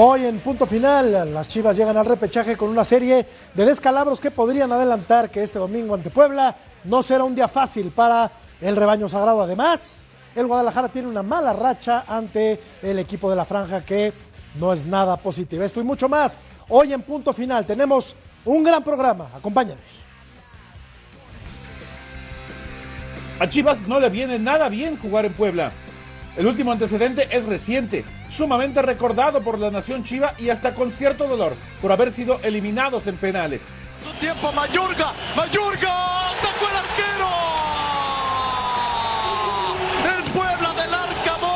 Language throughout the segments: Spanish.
Hoy en punto final, las Chivas llegan al repechaje con una serie de descalabros que podrían adelantar que este domingo ante Puebla no será un día fácil para el rebaño sagrado. Además, el Guadalajara tiene una mala racha ante el equipo de la franja que no es nada positivo. Esto y mucho más. Hoy en punto final tenemos un gran programa. Acompáñanos. A Chivas no le viene nada bien jugar en Puebla. El último antecedente es reciente, sumamente recordado por la nación chiva y hasta con cierto dolor por haber sido eliminados en penales. Tiempo Mayorga, Mayorga, tocó el arquero. El Puebla del Arcamón.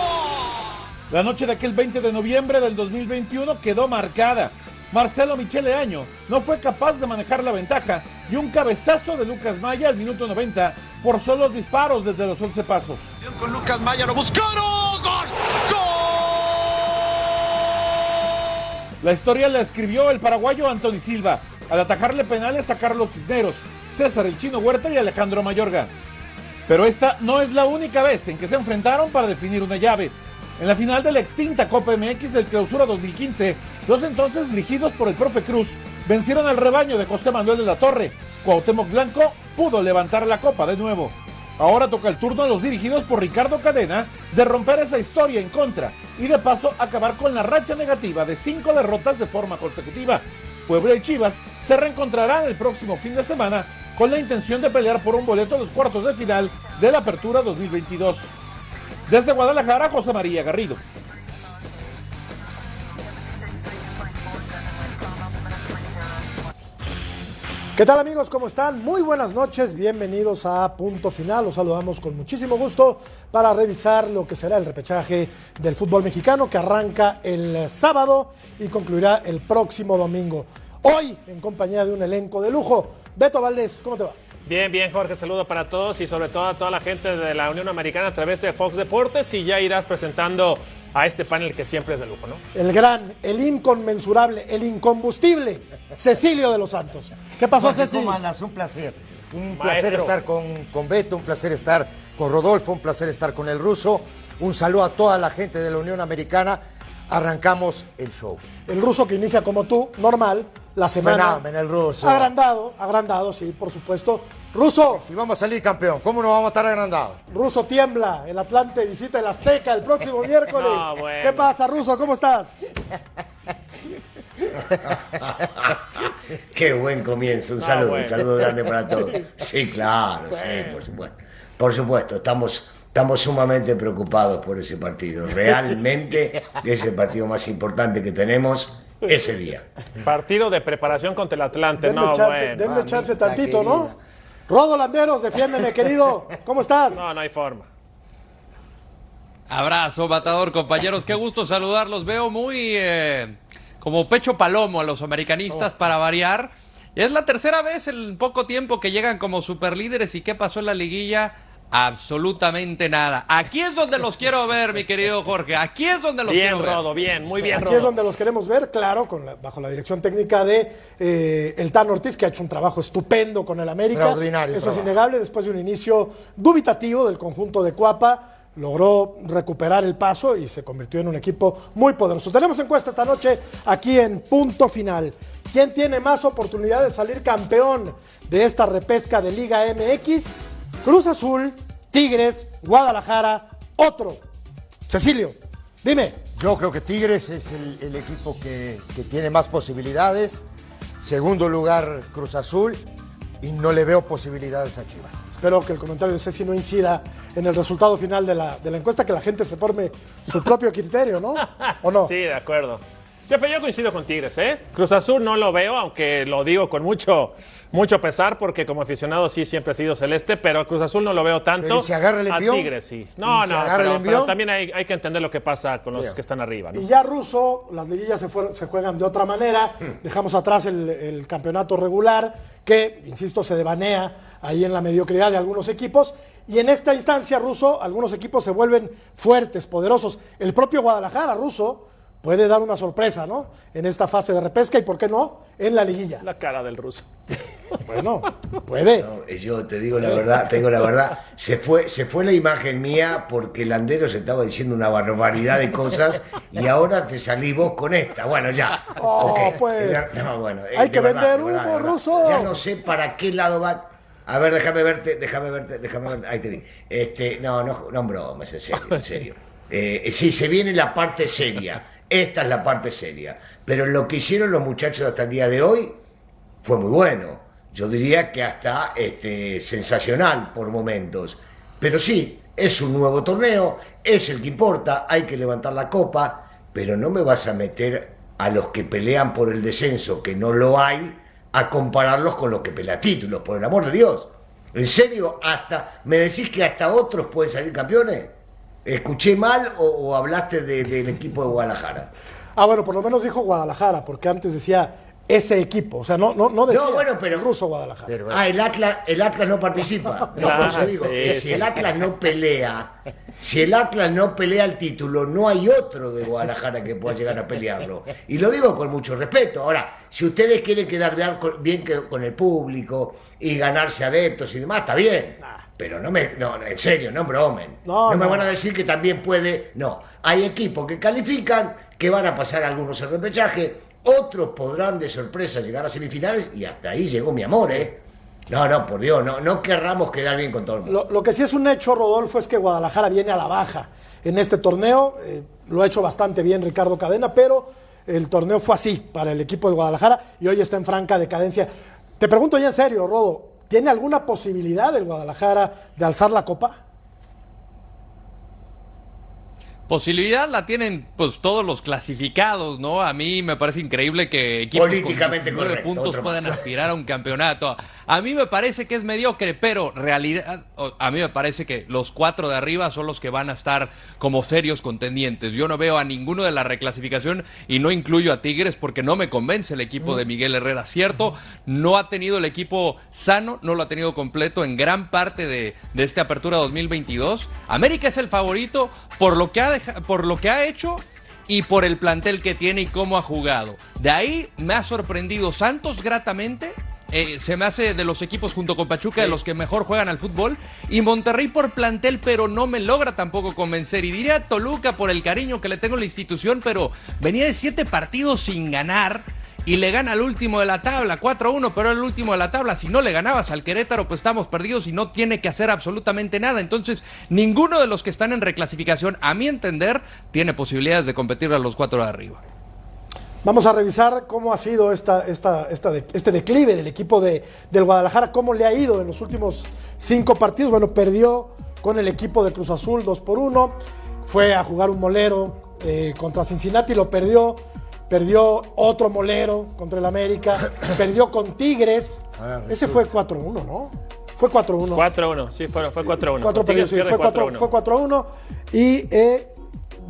La noche de aquel 20 de noviembre del 2021 quedó marcada. Marcelo Michele Año no fue capaz de manejar la ventaja y un cabezazo de Lucas Maya al minuto 90 forzó los disparos desde los 11 pasos. Con Lucas Maya lo buscaron. ¡Gol! ¡Gol! La historia la escribió el paraguayo Anthony Silva al atajarle penales a Carlos Cisneros, César el Chino Huerta y Alejandro Mayorga. Pero esta no es la única vez en que se enfrentaron para definir una llave. En la final de la extinta Copa MX del Clausura 2015, los entonces dirigidos por el profe Cruz vencieron al rebaño de José Manuel de la Torre. Cuauhtémoc Blanco pudo levantar la copa de nuevo. Ahora toca el turno a los dirigidos por Ricardo Cadena de romper esa historia en contra y de paso acabar con la racha negativa de cinco derrotas de forma consecutiva. Puebla y Chivas se reencontrarán el próximo fin de semana con la intención de pelear por un boleto a los cuartos de final de la Apertura 2022. Desde Guadalajara, José María Garrido. ¿Qué tal amigos? ¿Cómo están? Muy buenas noches, bienvenidos a Punto Final. Los saludamos con muchísimo gusto para revisar lo que será el repechaje del fútbol mexicano que arranca el sábado y concluirá el próximo domingo. Hoy en compañía de un elenco de lujo. Beto Valdés, ¿cómo te va? Bien, bien, Jorge, saludo para todos y sobre todo a toda la gente de la Unión Americana a través de Fox Deportes y ya irás presentando a este panel que siempre es de lujo, ¿no? El gran, el inconmensurable, el incombustible, Cecilio de los Santos. ¿Qué pasó, Jorge, Cecilio? ¿Cómo andas? Un placer. Un Maestro. placer estar con, con Beto, un placer estar con Rodolfo, un placer estar con el ruso. Un saludo a toda la gente de la Unión Americana. Arrancamos el show. El ruso que inicia como tú, normal, la semana. Fenómeno, el ruso. Agrandado, agrandado, sí, por supuesto. Ruso, Si vamos a salir campeón, ¿cómo no vamos a estar agrandados? Ruso tiembla, el Atlante visita el Azteca el próximo miércoles. No, bueno. ¿Qué pasa, Ruso? ¿Cómo estás? Qué buen comienzo. Un Ah, saludo, bueno. un saludo grande para todos. Sí, claro, sí, por supuesto. Por supuesto, estamos, estamos sumamente preocupados por ese partido. Realmente es el partido más importante que tenemos ese día. Partido de preparación contra el Atlante, Denme no, chance, bueno. denme chance tantito, ¿no? Rodo Landeros, defiéndeme, querido. ¿Cómo estás? No, no hay forma. Abrazo, Matador, compañeros. Qué gusto saludarlos. Veo muy eh, como pecho palomo a los americanistas para variar. Es la tercera vez en poco tiempo que llegan como superlíderes. ¿Y qué pasó en la liguilla? Absolutamente nada. Aquí es donde los quiero ver, mi querido Jorge. Aquí es donde los Bien, quiero ver. Rodo, bien, muy bien, Aquí Rodo. es donde los queremos ver, claro, con la- bajo la dirección técnica de eh, el Tan Ortiz, que ha hecho un trabajo estupendo con el América. Extraordinario Eso es innegable. Después de un inicio dubitativo del conjunto de Cuapa, logró recuperar el paso y se convirtió en un equipo muy poderoso. Tenemos encuesta esta noche aquí en Punto Final. ¿Quién tiene más oportunidad de salir campeón de esta repesca de Liga MX? Cruz Azul, Tigres, Guadalajara, otro. Cecilio, dime. Yo creo que Tigres es el, el equipo que, que tiene más posibilidades. Segundo lugar, Cruz Azul. Y no le veo posibilidades a Chivas. Espero que el comentario de Ceci no incida en el resultado final de la, de la encuesta, que la gente se forme su propio criterio, ¿no? ¿O no? Sí, de acuerdo. Yo coincido con Tigres, ¿eh? Cruz Azul no lo veo, aunque lo digo con mucho, mucho pesar, porque como aficionado sí siempre he sido celeste, pero Cruz Azul no lo veo tanto. Pero ¿y si agarra el A envión? Tigres sí. No, ¿Y si no, el pero, pero también hay, hay que entender lo que pasa con los que están arriba, ¿no? Y ya ruso, las liguillas se, fueron- se juegan de otra manera. Hmm. Dejamos atrás el, el campeonato regular, que, insisto, se devanea ahí en la mediocridad de algunos equipos. Y en esta instancia, ruso, algunos equipos se vuelven fuertes, poderosos. El propio Guadalajara, ruso, puede dar una sorpresa, ¿no? En esta fase de repesca y, ¿por qué no? En la liguilla. La cara del ruso. Bueno, puede. No, yo te digo la verdad, te digo la verdad, se fue, se fue la imagen mía porque el andero se estaba diciendo una barbaridad de cosas y ahora te salís vos con esta. Bueno, ya. Oh, pues. Ya- no, bueno, Hay que verdad, vender humo, ruso. Ya no sé para qué lado van. A ver, déjame verte, déjame verte, déjame verte. Ahí te vi. Este, no, no, no bromes, en serio, en serio. Eh, sí, se viene la parte seria. Esta es la parte seria. Pero lo que hicieron los muchachos hasta el día de hoy fue muy bueno. Yo diría que hasta este, sensacional por momentos. Pero sí, es un nuevo torneo, es el que importa, hay que levantar la copa, pero no me vas a meter a los que pelean por el descenso, que no lo hay, a compararlos con los que pelean títulos, por el amor de Dios. ¿En serio? hasta ¿Me decís que hasta otros pueden salir campeones? ¿Escuché mal o, o hablaste de- del equipo de Guadalajara? Ah, bueno, por lo menos dijo Guadalajara, porque antes decía ese equipo. O sea, no, no, no decía No, bueno, pero- ruso Guadalajara. Pero, Ah, el Atlas, el Atlas no participa. No, por eso digo, sí, que si el. Atlas no pelea, si el Atlas no pelea el título, no hay otro de Guadalajara que pueda llegar a pelearlo. Y lo digo con mucho respeto. Ahora, si ustedes quieren quedar bien con, bien que- con el público y ganarse adeptos y demás, está bien. Pero no me, no, en serio, no bromen. No, No, me no. van a decir que también puede. No, hay equipos que califican, que van a pasar algunos el repechaje, otros podrán de sorpresa llegar a semifinales y hasta ahí llegó mi amor, ¿eh? No, no, por Dios, no, no querramos quedar bien con todo el mundo. Lo, lo que sí es un hecho, Rodolfo, es que Guadalajara viene a la baja en este torneo. eh, lo ha hecho bastante bien Ricardo Cadena, pero el torneo fue así para el equipo del Guadalajara y hoy está en franca decadencia. Te pregunto ya en serio, Rodo, ¿tiene alguna posibilidad el Guadalajara de alzar la copa? Posibilidad la tienen pues todos los clasificados, ¿no? A mí me parece increíble que equipos Políticamente con 19 correcto, puntos puedan aspirar a un campeonato. A mí me parece que es mediocre, pero realidad, a mí me parece que los cuatro de arriba son los que van a estar como serios contendientes. Yo no veo a ninguno de la reclasificación y no incluyo a Tigres porque no me convence el equipo de Miguel Herrera. Cierto, no ha tenido el equipo sano, no lo ha tenido completo en gran parte de, de esta apertura 2022. América es el favorito por lo que ha, por lo que ha hecho y por el plantel que tiene y cómo ha jugado. De ahí me ha sorprendido Santos gratamente. Eh, se me hace de los equipos junto con Pachuca de los que mejor juegan al fútbol. Y Monterrey por plantel, pero no me logra tampoco convencer. Y diría Toluca por el cariño que le tengo a la institución, pero venía de siete partidos sin ganar. Y le gana al último de la tabla, 4-1, pero el último de la tabla. Si no le ganabas al Querétaro, pues estamos perdidos y no tiene que hacer absolutamente nada. Entonces, ninguno de los que están en reclasificación, a mi entender, tiene posibilidades de competir a los cuatro de arriba. Vamos a revisar cómo ha sido esta, esta, esta de- este declive del equipo de, del Guadalajara, cómo le ha ido en los últimos cinco partidos. Bueno, perdió con el equipo de Cruz Azul 2 por 1, fue a jugar un molero eh, contra Cincinnati, lo perdió, perdió otro molero contra el América, perdió con Tigres, Ah, ese fue 4-1, ¿no? Fue 4-1. 4-1, sí, fue, fue 4-1. Cuatro Tigres perdidos, sí, pierde fue 4 4-1. fue 4-1 y eh,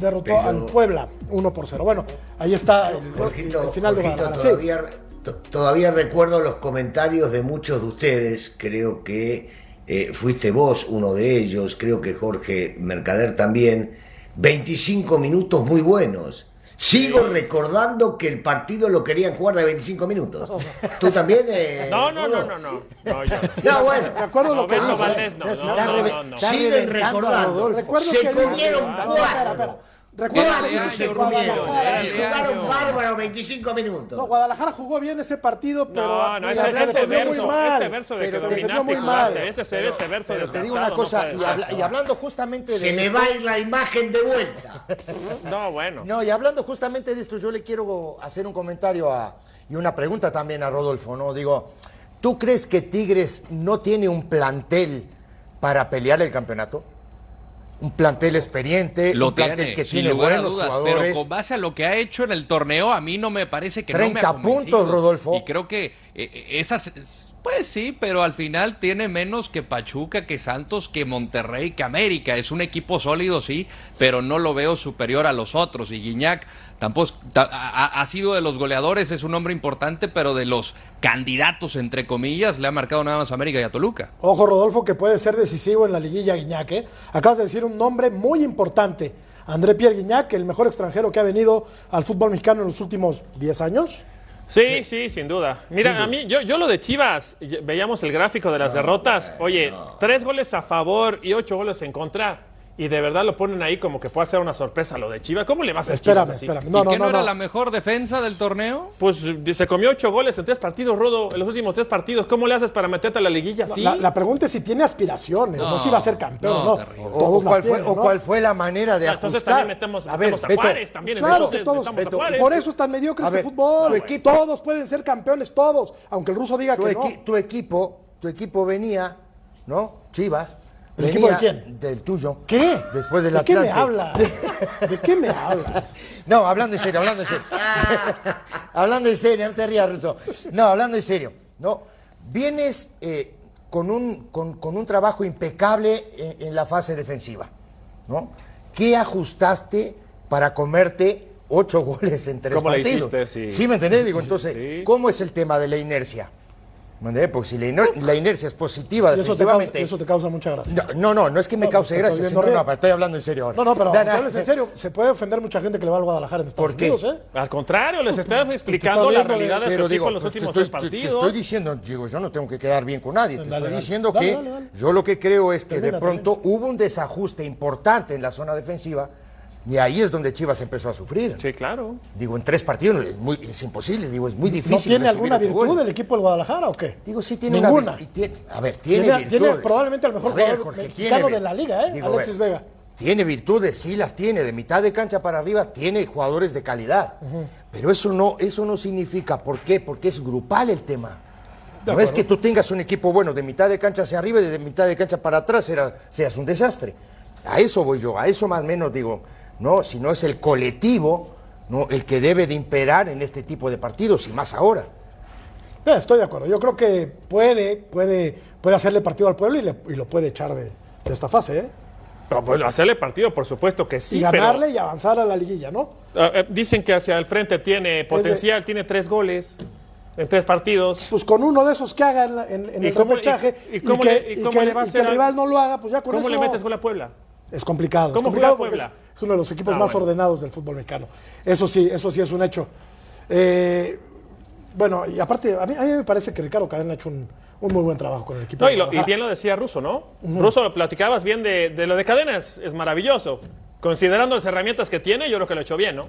derrotó Pero- al Puebla 1 por 0. Bueno, ahí está el, Jorgito, el final de Jorgito, Guadalajara. Todavía, to- todavía recuerdo los comentarios de muchos de ustedes, creo que eh, fuiste vos uno de ellos, creo que Jorge Mercader también, 25 minutos muy buenos. Sigo recordando que el partido lo querían jugar de 25 minutos. ¿Tú también? eh, No, no, no, no, no. No, yo no. No, bueno. Me acuerdo lo que dijo. Valdés, no, Siguen recordando. Recuerdo Se que comieron Espera, cuatro. Dale, que Guadalajara. dale, Jugaron bárbaro 25 minutos. No, Guadalajara jugó bien ese partido, pero No, no, ese, verso, mal. ese verso de que Pero defendió dominaste muy mal. jugaste, ese, ese, ese verso Pero te digo una cosa, y, ser. habla- y hablando justamente de Se me esto, va a ir la imagen de vuelta. No, bueno. No, y hablando justamente de esto, yo le quiero hacer un comentario a, y una pregunta también a Rodolfo, ¿no? Digo, ¿tú crees que Tigres no tiene un plantel para pelear el campeonato? Un plantel experiente, Lo un plantel tiene, que sin tiene buenos dudas, jugadores. pero con base a lo que ha hecho en el torneo, a mí no me parece que no me ha 30 convencido. puntos, Rodolfo. Y creo que eh, esas, pues sí, pero al final tiene menos que Pachuca, que Santos, que Monterrey, que América. Es un equipo sólido, sí, pero no lo veo superior a los otros. Y Guiñac tampoco ta- ha, ha sido de los goleadores, es un hombre importante, pero de los candidatos, entre comillas, le ha marcado nada más a América y a Toluca. Ojo, Rodolfo, que puede ser decisivo en la liguilla Guiñac. ¿eh? Acabas de decir un nombre muy importante. André Pierre Guiñac, el mejor extranjero que ha venido al fútbol mexicano en los últimos 10 años. Sí, sí, sin duda. Mira, a mí, yo, yo lo de Chivas, veíamos el gráfico de las derrotas. Oye, tres goles a favor y ocho goles en contra. Y de verdad lo ponen ahí como que puede ser una sorpresa lo de Chivas. ¿Cómo le vas a Espérame, Chivas así? espérame. ¿Y No, no, qué no, no, era no. la mejor defensa del torneo? Pues se comió ocho goles en tres partidos, Rodo, en los últimos tres partidos. ¿Cómo le haces para meterte a la liguilla así? La, la pregunta es si tiene aspiraciones, no, No, si va a ser campeón o no. O, cuál fue, tienen, o ¿no? cuál fue la manera de Ah, Entonces ajustar. también metemos, a ver, metemos a Beto, Juárez también. Claro entonces que todos, a Beto, Juárez. por eso es tan mediocre A este ver, fútbol. equipo- todos pueden ser campeones, todos, aunque el ruso diga tu, que no. tu equipo, tu equipo venía, ¿no? Chivas. ¿El equipo de quién? Del tuyo. ¿Qué? Después del ¿De qué me Atlante. hablas? ¿De qué me hablas? No, hablando en serio, hablando en serio. hablando en serio, no te rías, Russo. No, hablando en serio. No, vienes eh, con, un, con, con un trabajo impecable en, en la fase defensiva, ¿no? ¿Qué ajustaste para comerte ocho goles en tres ¿Cómo partidos? hiciste? Sí. me entendés? Digo, entonces, Sí. ¿cómo es el tema de la inercia? Porque si la, iner- la inercia es positiva Y eso te, causa, eso te causa mucha gracia. No, no, no, no es que me No, cause gracia, sino, no, estoy hablando en serio ahora. No, no, pero No, aunque no. hables en serio, se puede ofender mucha gente que le va al Guadalajara en Estados ¿Por qué? Unidos, ¿eh? Al contrario, les está Te explicando estás la de- realidad de su Pero equipo digo, en los pues, últimos estoy, tres te- te partidos. estoy diciendo, digo, yo no tengo que quedar bien con nadie. Te Dale, estoy dale. diciendo Dale, que dale, dale. yo lo que creo es que Termina, de pronto hubo un desajuste importante en la zona defensiva y ahí es donde Chivas empezó a sufrir. Sí, claro. Digo, en tres partidos es, muy, es imposible, digo, es muy difícil. ¿No tiene alguna virtud el equipo del Guadalajara o qué? Digo, sí tiene Ninguna. una a ver, tiene, Tiene, tiene virtudes. probablemente el mejor ver, jugador Jorge, mexicano tiene de la liga, ¿eh? Digo, Alexis ver, Vega. Tiene virtudes, sí las tiene, de mitad de cancha para arriba tiene jugadores de calidad. Pero eso no, eso no significa, ¿por qué? Porque es grupal el tema. No es que tú tengas un equipo bueno de mitad de cancha hacia arriba y de mitad de cancha para atrás era- seas un desastre. A eso voy yo, a eso más o menos digo, no, si no es el colectivo ¿no? el que debe de imperar en este tipo de partidos y más ahora. Eh, estoy de acuerdo. Yo creo que puede, puede, puede hacerle partido al pueblo y, le- y lo puede echar de, de esta fase, ¿eh? Pero, bueno, hacerle partido, por supuesto que sí, y pero ganarle y avanzar a la liguilla, ¿no? ah, eh, dicen que hacia el frente tiene potencial, tiene tres goles en tres partidos. Pues con uno de esos que haga en, la- en- en ¿Y el cómo- repechaje y- y y, cómo que, le- y y cómo que- le va a y que hacer el al- rival no lo haga, pues ya con ¿Cómo eso le metes gol a Puebla? Es complicado. Es ¿Cómo complicado juega es, uno de los equipos Ah, más bueno. ordenados del fútbol mexicano. Eso sí, eso sí es un hecho. Eh, bueno, y aparte, a mí, a mí me parece que Ricardo Cadena ha hecho un, un muy buen trabajo con el equipo. No, de y, lo- y bien lo decía Russo, ¿no? Russo, lo platicabas bien de, de lo de cadenas, es maravilloso. Considerando las herramientas que tiene, yo creo que lo ha hecho bien, ¿no?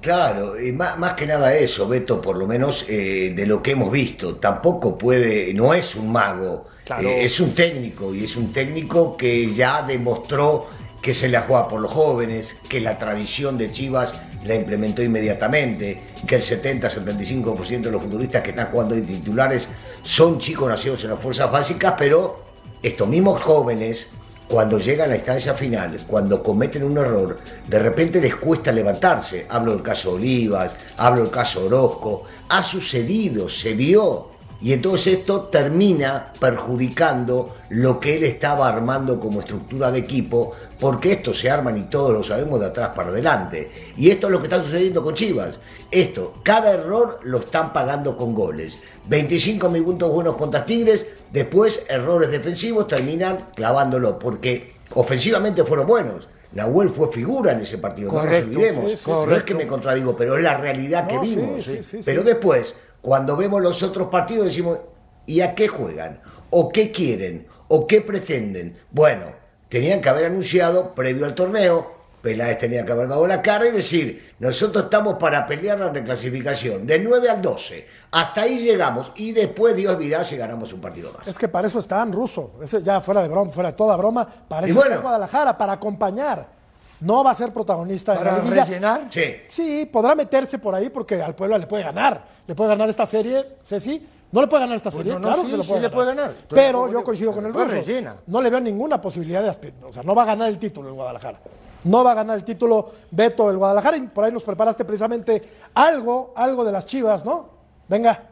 Claro, y más, más que nada eso, Beto, por lo menos eh, de lo que hemos visto. Tampoco puede, no es un mago, Eh, es un técnico y es un técnico que ya demostró que se la juega por los jóvenes, que la tradición de Chivas la implementó inmediatamente, que el 70-75% de los futbolistas que están jugando de titulares son chicos nacidos en las fuerzas básicas, pero estos mismos jóvenes cuando llegan a la instancia final, cuando cometen un error, de repente les cuesta levantarse. Hablo del caso Olivas, hablo del caso Orozco. Ha sucedido, se vio. Y entonces esto termina perjudicando lo que él estaba armando como estructura de equipo, porque estos se arman y todos lo sabemos de atrás para adelante. Y esto es lo que está sucediendo con Chivas. Esto, cada error lo están pagando con goles. 25 minutos buenos contra Tigres, después errores defensivos terminan clavándolo, porque ofensivamente fueron buenos. Nahuel fue figura en ese partido, Correcto, no nos olvidemos. sí, sí, no es que me contradigo, pero es la realidad que No, vimos. sí, sí, pero después, cuando vemos los otros partidos, decimos, ¿y a qué juegan? ¿O qué quieren? ¿O qué pretenden? Bueno, tenían que haber anunciado previo al torneo, Peláez tenía que haber dado la cara y decir, nosotros estamos para pelear la reclasificación, del 9 al 12, hasta ahí llegamos y después Dios dirá si ganamos un partido más. Es que para eso están ruso. Ya fuera de broma, fuera de toda broma, para eso bueno. está Guadalajara, para acompañar. No va a ser protagonista en la ¿Para liguilla. rellenar? Sí. Sí, podrá meterse por ahí porque al Puebla le puede ganar. Le puede ganar esta serie, Ceci. No le puede ganar esta serie, no, claro sí, que se lo sí le puede ganar. De Pero yo coincido con el Después ruso. rellena. No le veo ninguna posibilidad de aspirar. O sea, no va a ganar el título el Guadalajara. No va a ganar el título Beto el Guadalajara. Y por ahí nos preparaste precisamente algo, algo de las chivas, ¿no? Venga.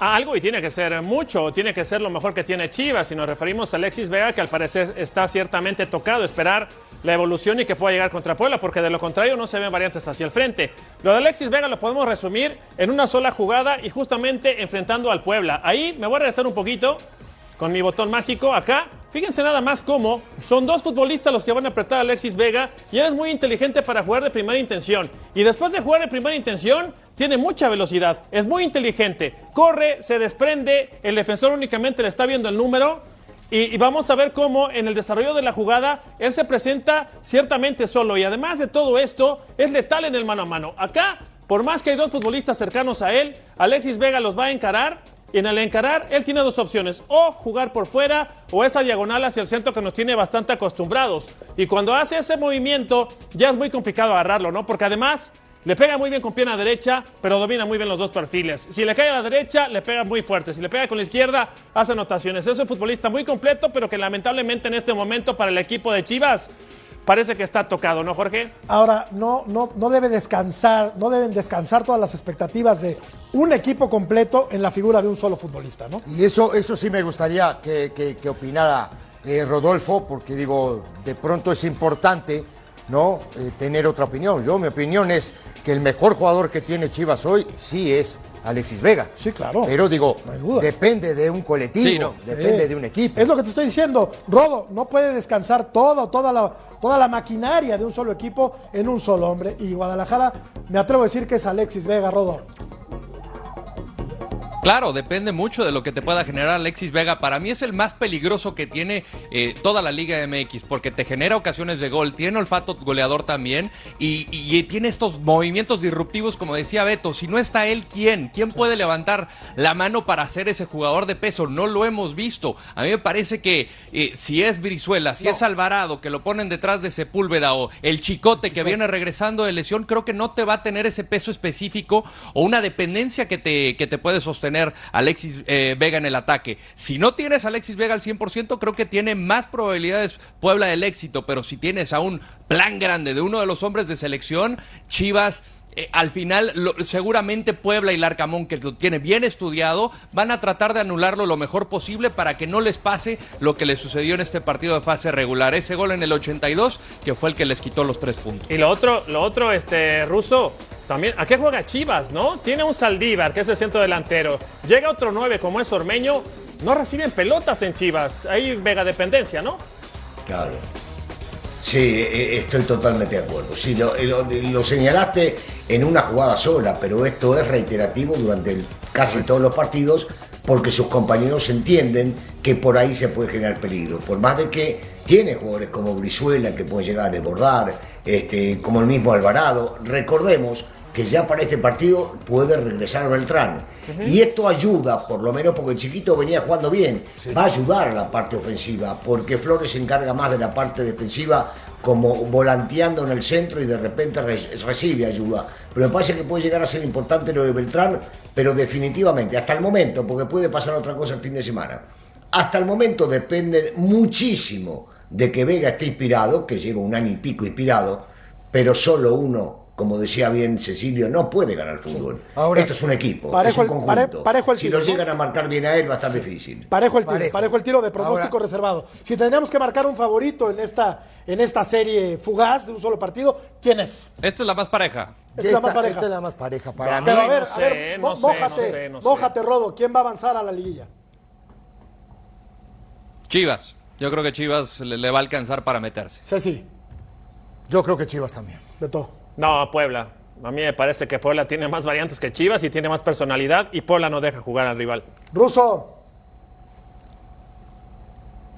Algo y tiene que ser mucho, tiene que ser lo mejor que tiene Chivas. Si nos referimos a Alexis Vega, que al parecer está ciertamente tocado, esperar la evolución y que pueda llegar contra Puebla, porque de lo contrario no se ven variantes hacia el frente. Lo de Alexis Vega lo podemos resumir en una sola jugada y justamente enfrentando al Puebla. Ahí me voy a regresar un poquito con mi botón mágico acá. Fíjense nada más cómo son dos futbolistas los que van a apretar a Alexis Vega y es muy inteligente para jugar de primera intención. Y después de jugar de primera intención, tiene mucha velocidad, es muy inteligente, corre, se desprende, el defensor únicamente le está viendo el número. Y, vamos a ver cómo en el desarrollo de la jugada él se presenta ciertamente solo y además de todo esto es letal en el mano a mano. Acá, por más que hay dos futbolistas cercanos a él, Alexis Vega los va a encarar y en el encarar, él tiene dos opciones, o jugar por fuera o esa diagonal hacia el centro que nos tiene bastante acostumbrados. Y cuando hace ese movimiento, ya es muy complicado agarrarlo, ¿no? Porque además le pega muy bien con pierna derecha, pero domina muy bien los dos perfiles. Si le cae a la derecha, le pega muy fuerte. Si le pega con la izquierda, hace anotaciones. Es un futbolista muy completo, pero que lamentablemente en este momento para el equipo de Chivas parece que está tocado, ¿no, Jorge? Ahora, no, no, no debe descansar, no deben descansar todas las expectativas de un equipo completo en la figura de un solo futbolista, ¿no? Y eso, eso sí me gustaría que, que- que opinara eh, Rodolfo, porque digo, de pronto es importante, ¿no? Eh, tener otra opinión. Yo, mi opinión es que el mejor jugador que tiene Chivas hoy sí es Alexis Vega. Sí, claro. Pero digo, No hay duda. depende de un colectivo, Sí, no. depende Sí. de un equipo. Es lo que te estoy diciendo. Rodo, no puede descansar todo, toda la, toda la maquinaria de un solo equipo en un solo hombre. Y Guadalajara, me atrevo a decir que es Alexis Vega, Rodo. Claro, depende mucho de lo que te pueda generar Alexis Vega. Para mí es el más peligroso que tiene eh, toda la Liga MX, porque te genera ocasiones de gol, tiene olfato goleador también y, y tiene estos movimientos disruptivos, como decía Beto. Si no está él, ¿quién? ¿Quién puede levantar la mano para ser ese jugador de peso? No lo hemos visto. A mí me parece que eh, si es Brizuela, si es Alvarado, que lo ponen detrás de Sepúlveda o el Chicote que viene regresando de lesión, creo que no te va a tener ese peso específico o una dependencia que te, que te puede sostener Alexis eh, Vega en el ataque. Si no tienes a Alexis Vega al 100%, creo que tiene más probabilidades Puebla del éxito, pero si tienes a un plan grande de uno de los hombres de selección, Chivas... eh, al final, lo- seguramente Puebla y Larcamón, que lo tiene bien estudiado, van a tratar de anularlo lo mejor posible para que no les pase lo que les sucedió en este partido de fase regular. Ese gol en el 82, que fue el que les quitó los tres puntos. Y lo otro, lo otro, este, Russo, también, ¿a qué juega Chivas, no? Tiene un Saldívar, que es el centro delantero. Llega otro 9 como es Ormeño, no reciben pelotas en Chivas. Hay Vega dependencia, ¿no? Claro. Sí, eh, estoy totalmente de acuerdo. Sí, lo, eh, lo- señalaste en una jugada sola, pero esto es reiterativo durante casi todos los partidos porque sus compañeros entienden que por ahí se puede generar peligro. Por más de que tiene jugadores como Brizuela que pueden llegar a desbordar, este, como el mismo Alvarado. Recordemos que ya para este partido puede regresar Beltrán. Y esto ayuda, por lo menos porque el chiquito venía jugando bien, va a ayudar a la parte ofensiva, porque Flores se encarga más de la parte defensiva, como volanteando en el centro y de repente re- recibe ayuda. Pero me parece que puede llegar a ser importante lo de Beltrán, pero definitivamente, hasta el momento, porque puede pasar otra cosa el fin de semana. Hasta el momento depende muchísimo de que Vega esté inspirado, que lleva un año y pico inspirado, pero solo uno, como decía bien Cecilio, no puede ganar fútbol. Ahora, Esto es un equipo, parejo es un el- pare- conjunto. parejo el si tiro, lo ¿no? llegan a marcar bien a él va a estar difícil. Parejo el tiro, Parejo. parejo, el tiro de pronóstico Ahora- reservado. Si tendríamos que marcar un favorito en esta, en esta serie fugaz de un solo partido, ¿quién es? Esta es la más pareja. Esta es la más pareja. esta es la más pareja para mí. Pero a ver, no a ver, no mójate, no mójate, Rodo. ¿Quién va a avanzar a la liguilla? Chivas. Yo creo que Chivas le, le va a alcanzar para meterse. Ceci, Yo creo que Chivas también. Beto. No, Puebla. A mí me parece que Puebla tiene más variantes que Chivas y tiene más personalidad y Puebla no deja jugar al rival. Ruso,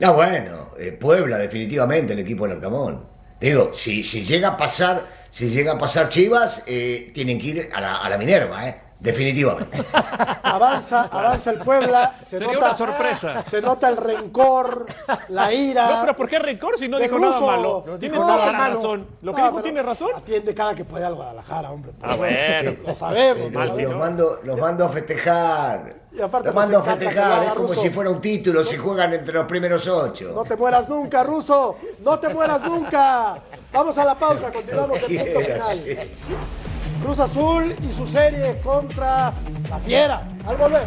Ah, bueno, eh, Puebla definitivamente el equipo del Arcamón. Digo, si, si llega a pasar si llega a pasar Chivas, eh, tienen que ir a la, a la Minerva, ¿eh? Definitivamente. Avanza, avanza el Puebla. Se Sería nota, una sorpresa. Se nota el rencor, la ira. No, pero ¿por qué rencor si no dijo nada malo? No Tiene toda la malo. razón. Lo que No, dijo tiene razón. Atiende cada que puede al Guadalajara, hombre. Ah, bueno. Lo sabemos. Mal, si los, mando, los mando a festejar. Y aparte los mando a festejar. Es como si fuera un título, se juegan entre los primeros ocho. No te mueras nunca, Ruso. No te mueras nunca. Vamos a la pausa, continuamos en punto final. Cruz Azul y su serie contra la Fiera. Al volver.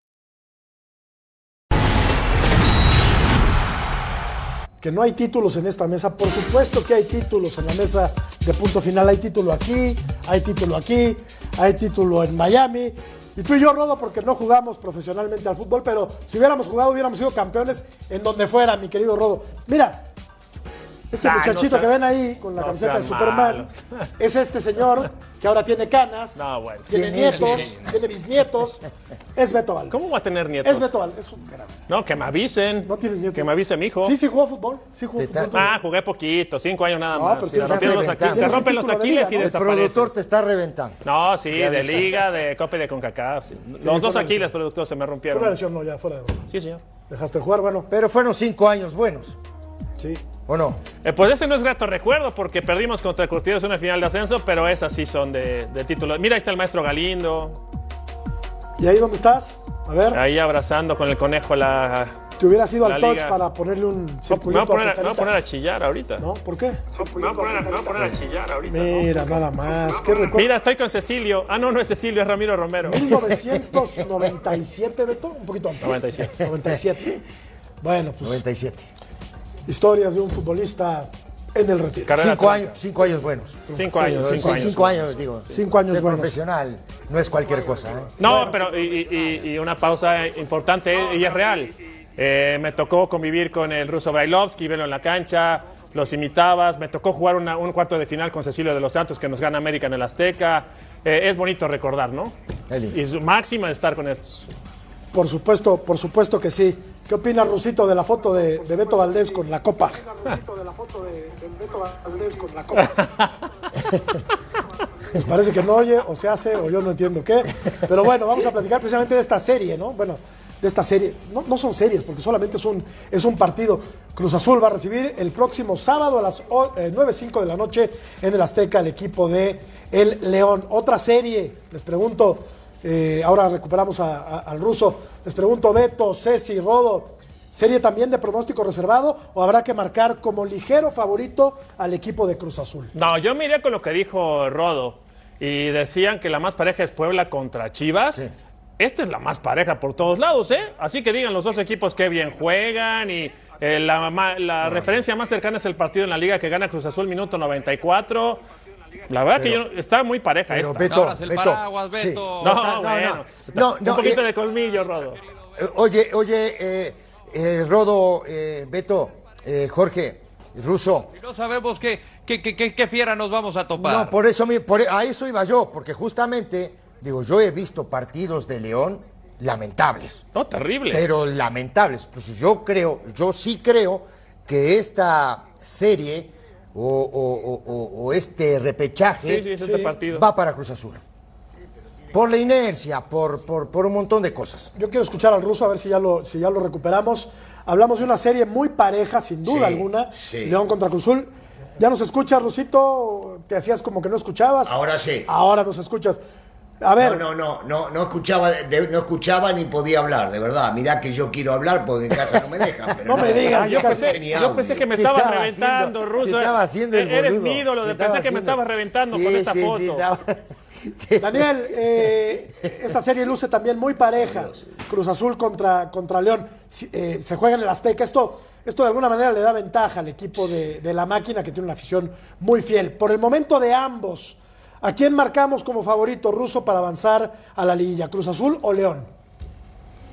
Que no hay títulos en esta mesa. Por supuesto que hay títulos en la mesa de punto final. Hay título aquí, hay título aquí, hay título en Miami. Y tú y yo, Rodo, porque no jugamos profesionalmente al fútbol, pero si hubiéramos jugado hubiéramos sido campeones en donde fuera, mi querido Rodo. Mira, este Ay, no muchachito que ven ahí con la no camiseta de Superman malos. es este señor que ahora tiene canas, No, bueno. tiene nietos, tiene bisnietos. Es Beto Valdés. ¿Cómo va a tener nietos? Es Beto Valdés. Es un gran- No, que me avisen. No tienes nietos. Que me avise mi hijo. Sí, sí jugó fútbol. Sí jugó fútbol. Ah, jugué poquito, cinco años nada No, más. pero se rompieron los aquiles, se rompen los de aquiles liga, y. El productor te está reventando. No, sí, de liga, de Copa y de CONCACAF. sí. Los dos aquiles, productor, se me rompieron. lesión, no, ya fuera de broma. Sí, señor. Dejaste de jugar, bueno. Pero fueron cinco años buenos, Sí. ¿O no? Eh, pues ese no es grato recuerdo porque perdimos contra Curtidos en una final de ascenso, pero esas sí son de, de título. Mira, ahí está el maestro Galindo, ¿Y ahí dónde estás? A ver, ahí abrazando con el conejo la... te hubieras ido al touch para ponerle un Me voy, circulito a poner, a a- tu me voy a poner a chillar ahorita. ¿No? ¿Por qué? Me voy a poner, me voy a poner a chillar ahorita. Mira, nada más. ¿Qué recuerdo? Mira, estoy con Cecilio. Ah, no, no es Cecilio, es Ramiro Romero. 1997, Beto, un poquito antes. 97. 97. Bueno, pues 97. Historias de un futbolista en el retiro. Carrera Cinco años, cinco años buenos. Cinco años, Sí, cinco años. cinco años, digo. Cinco años Ser buenos. profesional no es cualquier cosa. ¿eh? No, pero y, y- y una pausa importante y es real. Eh, me tocó convivir con el ruso Brailovsky, verlo en la cancha, los imitabas. Me tocó jugar una- un cuarto de final con Cecilio de los Santos que nos gana América en el Azteca. Eh, es bonito recordar, ¿no? Y su máxima de estar con estos. Por supuesto, por supuesto que sí. ¿Qué opina Rusito de la foto de, de Beto Valdés con la copa? Rusito de la foto de, de Beto Valdés con la copa. Pues parece que no oye, o se hace, o yo no entiendo qué. Pero bueno, vamos a platicar precisamente de esta serie, ¿no? Bueno, de esta serie. No, no son series, porque solamente es un, es un partido. Cruz Azul va a recibir el próximo sábado a las o- eh, 9.05 de la noche en el Azteca el equipo de El León. Otra serie, les pregunto, eh, ahora recuperamos a- a- al ruso, les pregunto, Beto, Ceci, Rodo, ¿serie también de pronóstico reservado o habrá que marcar como ligero favorito al equipo de Cruz Azul? No, yo me iría con lo que dijo Rodo. Y decían que la más pareja es Puebla contra Chivas. Esta es la más pareja por todos lados, ¿eh? Así que digan los dos equipos que bien juegan y eh, la, la referencia más cercana es el partido en la liga que gana Cruz Azul minuto 94. La verdad que yo, está muy pareja Pero esta. Beto, el Beto, paraguas, sí. Beto. no, no, bueno. no, no, Un poquito eh, de colmillo, Rodo. Eh, Oye, oye, eh, eh, Rodo, eh, Beto, eh, Jorge, Ruso. No sabemos qué, qué, qué, qué- qué fiera nos vamos a topar. No, por eso, mi- por- a eso iba yo, porque justamente, digo, yo he visto partidos de León lamentables, No, terrible. pero lamentables. Entonces yo creo, yo sí creo que esta serie o, o- o- o- o este repechaje sí, sí, es este partido. va para Cruz Azul. Por la inercia, por, por, por un montón de cosas. Yo quiero escuchar al ruso a ver si ya lo, si ya lo recuperamos. Hablamos de una serie muy pareja, sin duda Sí, alguna. sí. León contra Cruzul. ¿Ya nos escuchas, Rusito? ¿Te hacías como que no escuchabas? Ahora sí. Ahora nos escuchas. A ver, No, no, no, no, no escuchaba, de- no escuchaba ni podía hablar, de verdad. Mirá que yo quiero hablar porque en casa no me dejan. pero No me digas, Ah, yo, pensé, yo pensé que me estaba reventando, haciendo- Ruso. estaba haciendo el Eres mi ídolo. Pensé estaba que me haciendo- estabas reventando Sí, con esa sí, sí, foto. estaba- Daniel, eh, esta serie luce también muy pareja. Cruz Azul contra, contra León. Eh, se juega en el Azteca. Esto Esto de alguna manera le da ventaja al equipo de, de la máquina que tiene una afición muy fiel. Por el momento de ambos, ¿a quién marcamos como favorito ruso para avanzar a la liguilla? ¿Cruz Azul o León?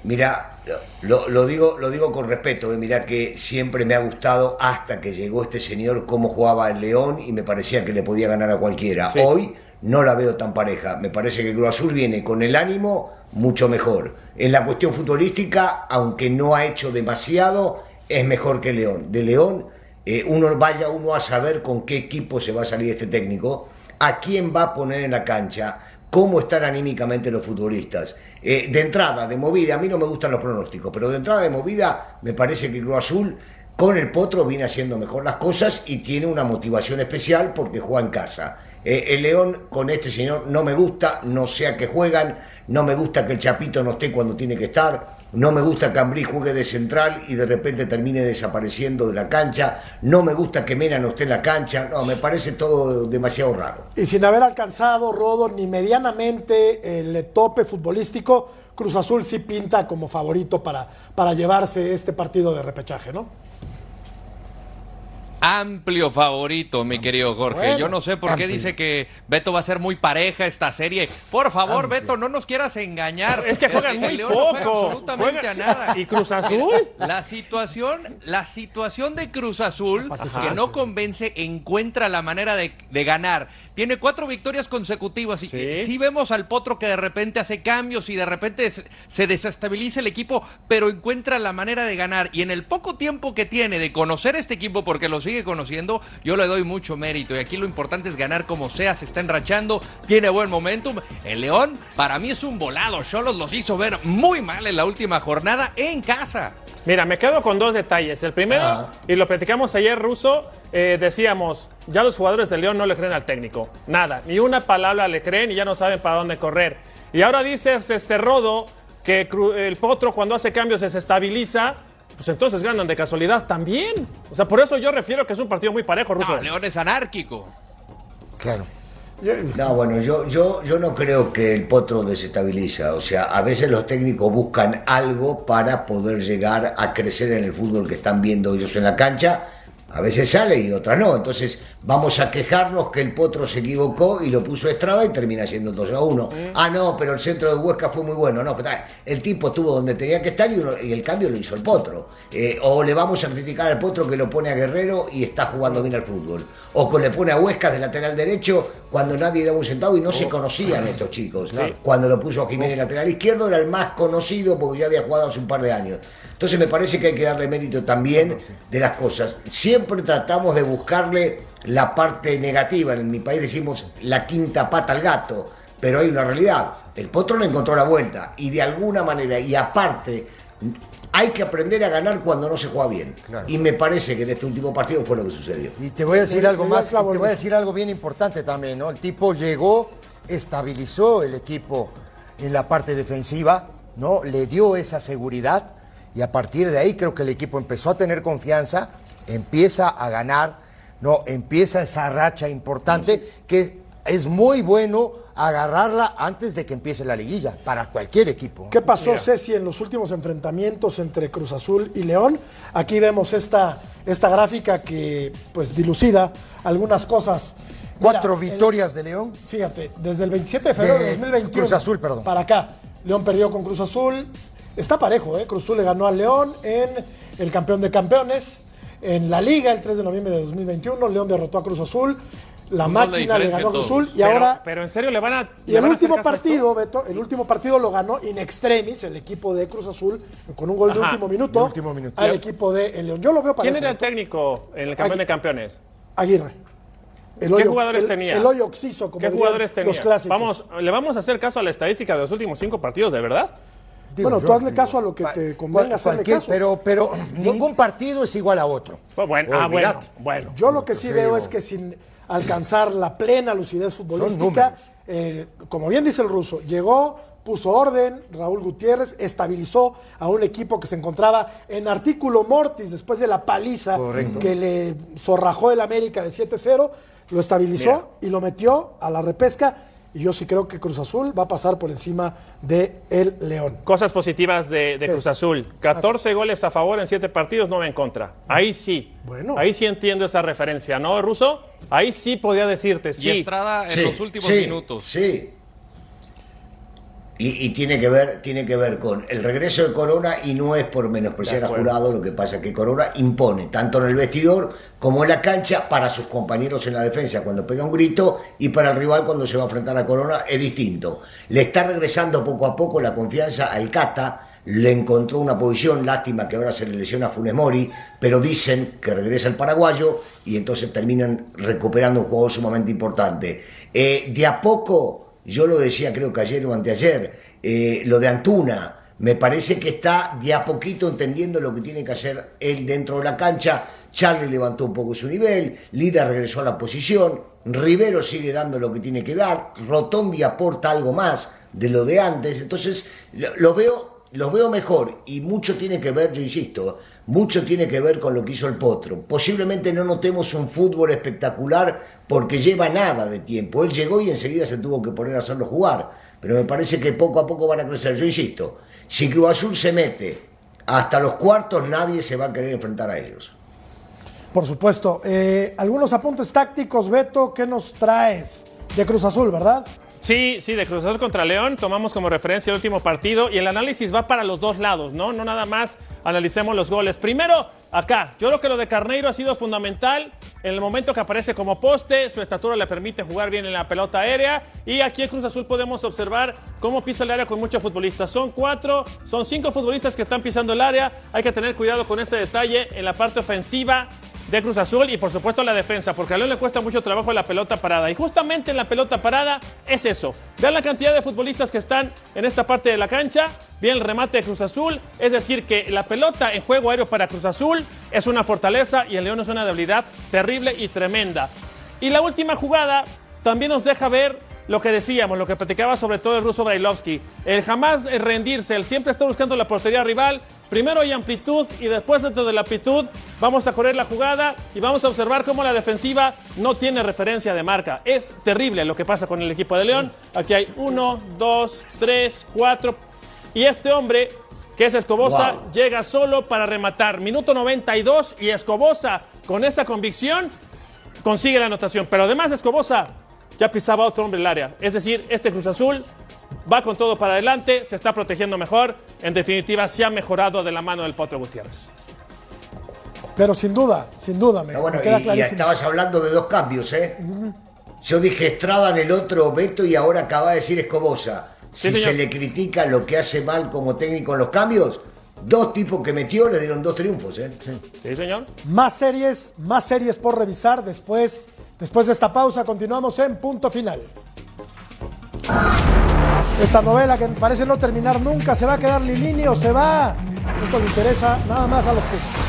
Mira, lo, lo digo, lo digo con respeto, eh, mira que siempre me ha gustado hasta que llegó este señor cómo jugaba el León y me parecía que le podía ganar a cualquiera. Sí. Hoy no la veo tan pareja. Me parece que Cruz Azul viene con el ánimo mucho mejor. En la cuestión futbolística, aunque no ha hecho demasiado, es mejor que León. De León, eh, uno vaya uno a saber con qué equipo se va a salir este técnico, a quién va a poner en la cancha, cómo están anímicamente los futbolistas. Eh, de entrada, de movida, a mí no me gustan los pronósticos, pero de entrada de movida me parece que Cruz Azul con el Potro viene haciendo mejor las cosas y tiene una motivación especial porque juega en casa. Eh, el León con este señor no me gusta, no sé a qué juegan, no me gusta que el Chapito no esté cuando tiene que estar, no me gusta que Ambrí juegue de central y de repente termine desapareciendo de la cancha, no me gusta que Mena no esté en la cancha, no, me parece todo demasiado raro. Y sin haber alcanzado, Rodo, ni medianamente el tope futbolístico, Cruz Azul sí pinta como favorito para, para llevarse este partido de repechaje, ¿no? Amplio favorito, mi querido Jorge. Bueno, Yo no sé por qué amplio. dice que Beto va a ser muy pareja esta serie. Por favor, Beto, no nos quieras engañar. Es que juegan El muy León no juega poco. absolutamente Juega- a nada. ¿Y Cruz Azul? La situación, la situación de Cruz Azul, que no convence, encuentra la manera de, de ganar. Tiene cuatro victorias consecutivas y Sí. sí. vemos al Potro que de repente hace cambios y de repente se, se desestabiliza el equipo, pero encuentra la manera de ganar. Y en el poco tiempo que tiene de conocer este equipo, porque lo sigue conociendo, yo le doy mucho mérito. Y aquí lo importante es ganar como sea, se está enrachando, tiene buen momentum. El León, para mí es un volado. Cholos los hizo ver muy mal en la última jornada en casa. Mira, me quedo con dos detalles. El primero, Ah. y lo platicamos ayer, Ruso, eh, decíamos, ya los jugadores de León no le creen al técnico. Nada, ni una palabra le creen y ya no saben para dónde correr. Y ahora dices, este Rodo, que el Potro cuando hace cambios se estabiliza, pues entonces ganan de casualidad también. O sea, por eso yo refiero que es un partido muy parejo, Ruso. No, León es anárquico. Claro. No, bueno, yo, yo, yo no creo que el potro desestabiliza. O sea, a veces los técnicos buscan algo para poder llegar a crecer en el fútbol que están viendo ellos en la cancha. A veces sale y otra no. Entonces vamos a quejarnos que el potro se equivocó y lo puso Estrada y termina siendo 2 a 1. Ah, no, pero el centro de Huesca fue muy bueno. No, pero, ah, el tipo estuvo donde tenía que estar y, uno- y el cambio lo hizo el potro. Eh, o le vamos a criticar al potro que lo pone a Guerrero y está jugando bien al fútbol. O que le pone a Huesca de lateral derecho cuando nadie daba un centavo y no se conocían estos chicos. Cuando lo puso a Jiménez lateral izquierdo era el más conocido porque ya había jugado hace un par de años. Entonces me parece que hay que darle mérito también de las cosas. Siempre tratamos de buscarle la parte negativa. En mi país decimos la quinta pata al gato. Pero hay una realidad. El potro le encontró la vuelta. Y de alguna manera, y aparte, hay que aprender a ganar cuando no se juega bien. Y me parece que en este último partido fue lo que sucedió. Y te voy a decir algo más, y te voy a decir algo bien importante también, ¿no? El tipo llegó, estabilizó el equipo en la parte defensiva, ¿no? Le dio esa seguridad y a partir de ahí creo que el equipo empezó a tener confianza, empieza a ganar, ¿no? Empieza esa racha importante que es muy bueno agarrarla antes de que empiece la liguilla para cualquier equipo. ¿Qué pasó, Ceci, en los últimos enfrentamientos entre Cruz Azul y León? Aquí vemos esta, esta gráfica que pues dilucida algunas cosas. Cuatro Mira, el- victorias de León. Fíjate, desde el 27 de febrero de, De 2021. Cruz Azul, perdón. Para acá. León perdió con Cruz Azul. Está parejo, ¿eh? Cruz Azul le ganó al León en el campeón de campeones. En la Liga, el 3 de noviembre de 2021, León derrotó a Cruz Azul. La máquina le ganó a Cruz. Azul. Y pero, ahora. pero en serio le van a. Y el último partido, Beto, el último partido lo ganó in extremis el equipo de Cruz Azul con un gol de Ajá, último minuto, de último minuto. al equipo de el León. Yo lo veo parejo. ¿Quién era el técnico en el campeón de campeones? Aguirre. El ¿Qué hoyo- jugadores el- tenía? El hoyo oxiso, como ¿Qué dirían jugadores tenía? los clásicos. Vamos, ¿Le vamos a hacer caso a la estadística de los últimos cinco partidos, de verdad? Digo, bueno, yo tú hazle digo, caso a lo que te convenga hacerle caso. Pero, pero ningún partido es igual a otro. Pues bueno, ah, bueno. Yo lo que sí veo es que sin alcanzar la plena lucidez futbolística, eh, como bien dice el ruso, llegó, puso orden, Raúl Gutiérrez estabilizó a un equipo que se encontraba en artículo mortis después de la paliza Correcto. que le zorrajó el América de 7-0, lo estabilizó Mira. y lo metió a la repesca. Y yo sí creo que Cruz Azul va a pasar por encima de el León. Cosas positivas de, de Cruz Azul. 14 goles a favor en 7 partidos, 9 en contra. Ahí sí. Bueno. Ahí sí entiendo esa referencia, ¿no, Ruso? Ahí sí podía decirte, sí. Y Estrada en Sí, los últimos sí, minutos. Sí. Y, y tiene que ver, tiene que ver con el regreso de Corona y no es por menospreciar a jurado, lo que pasa es que Corona impone tanto en el vestidor como en la cancha para sus compañeros en la defensa cuando pega un grito y para el rival cuando se va a enfrentar a Corona es distinto. Le está regresando poco a poco la confianza al Cata, le encontró una posición, lástima que ahora se le lesiona a Funes Mori, pero dicen que regresa el paraguayo y entonces terminan recuperando un jugador sumamente importante. Eh, de a poco, yo lo decía creo que ayer o anteayer, eh, lo de Antuna, me parece que está de a poquito entendiendo lo que tiene que hacer él dentro de la cancha. Charlie levantó un poco su nivel, Lira regresó a la posición, Rivero sigue dando lo que tiene que dar, Rotondi aporta algo más de lo de antes, entonces lo, lo veo, los veo mejor y mucho tiene que ver, yo insisto, mucho tiene que ver con lo que hizo el Potro. Posiblemente no notemos un fútbol espectacular porque lleva nada de tiempo. Él llegó y enseguida se tuvo que poner a hacerlo jugar. Pero me parece que poco a poco van a crecer. Yo insisto, si Cruz Azul se mete hasta los cuartos, nadie se va a querer enfrentar a ellos. Por supuesto. Eh, algunos apuntes tácticos, Beto, ¿qué nos traes? De Cruz Azul, ¿verdad? Sí, sí, de Cruz Azul contra León tomamos como referencia el último partido y el análisis va para los dos lados, ¿no? No nada más analicemos los goles. Primero, acá, yo creo que lo de Carneiro ha sido fundamental en el momento que aparece como poste, su estatura le permite jugar bien en la pelota aérea y aquí en Cruz Azul podemos observar cómo pisa el área con muchos futbolistas. Son cuatro, son cinco futbolistas que están pisando el área, hay que tener cuidado con este detalle en la parte ofensiva de Cruz Azul y por supuesto la defensa, porque a León le cuesta mucho trabajo la pelota parada. Y justamente en la pelota parada es eso. Vean la cantidad de futbolistas que están en esta parte de la cancha. Bien el remate de Cruz Azul. Es decir, que la pelota en juego aéreo para Cruz Azul es una fortaleza y el León es una debilidad terrible y tremenda. Y la última jugada también nos deja ver lo que decíamos, lo que platicaba sobre todo el ruso Brailovsky. El jamás rendirse, el siempre está buscando la portería rival. Primero hay amplitud y después dentro de la amplitud vamos a correr la jugada y vamos a observar cómo la defensiva no tiene referencia de marca. Es terrible lo que pasa con el equipo de León. Aquí hay uno, dos, tres, cuatro. Y este hombre, que es Escobosa, Wow. llega solo para rematar. Minuto 92 y Escobosa, con esa convicción, consigue la anotación. Pero además Escobosa ya pisaba otro hombre el área. Es decir, este Cruz Azul va con todo para adelante, se está protegiendo mejor. En definitiva, se ha mejorado de la mano del Potro Gutiérrez. Pero sin duda, sin duda, me, Ah, bueno, me queda y- y, clarísimo. estabas hablando de dos cambios, ¿eh? Yo dije Estrada en el otro Beto y ahora acaba de decir Escobosa. Sí, Si señor. se le critica lo que hace mal como técnico en los cambios, dos tipos que metió le dieron dos triunfos, ¿eh? ¿Sí, señor? Más series, más series por revisar después, después de esta pausa. Continuamos en punto final. Esta novela que parece no terminar nunca, ¿se va a quedar Lilini o se va? Esto le interesa nada más a los puntos.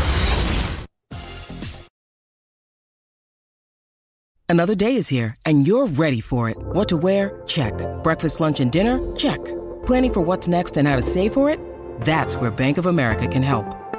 Another day is here, and you're ready for it. What to wear? Check. Breakfast, lunch, and dinner? Check. Planning for what's next and how to save for it? That's where Bank of America can help.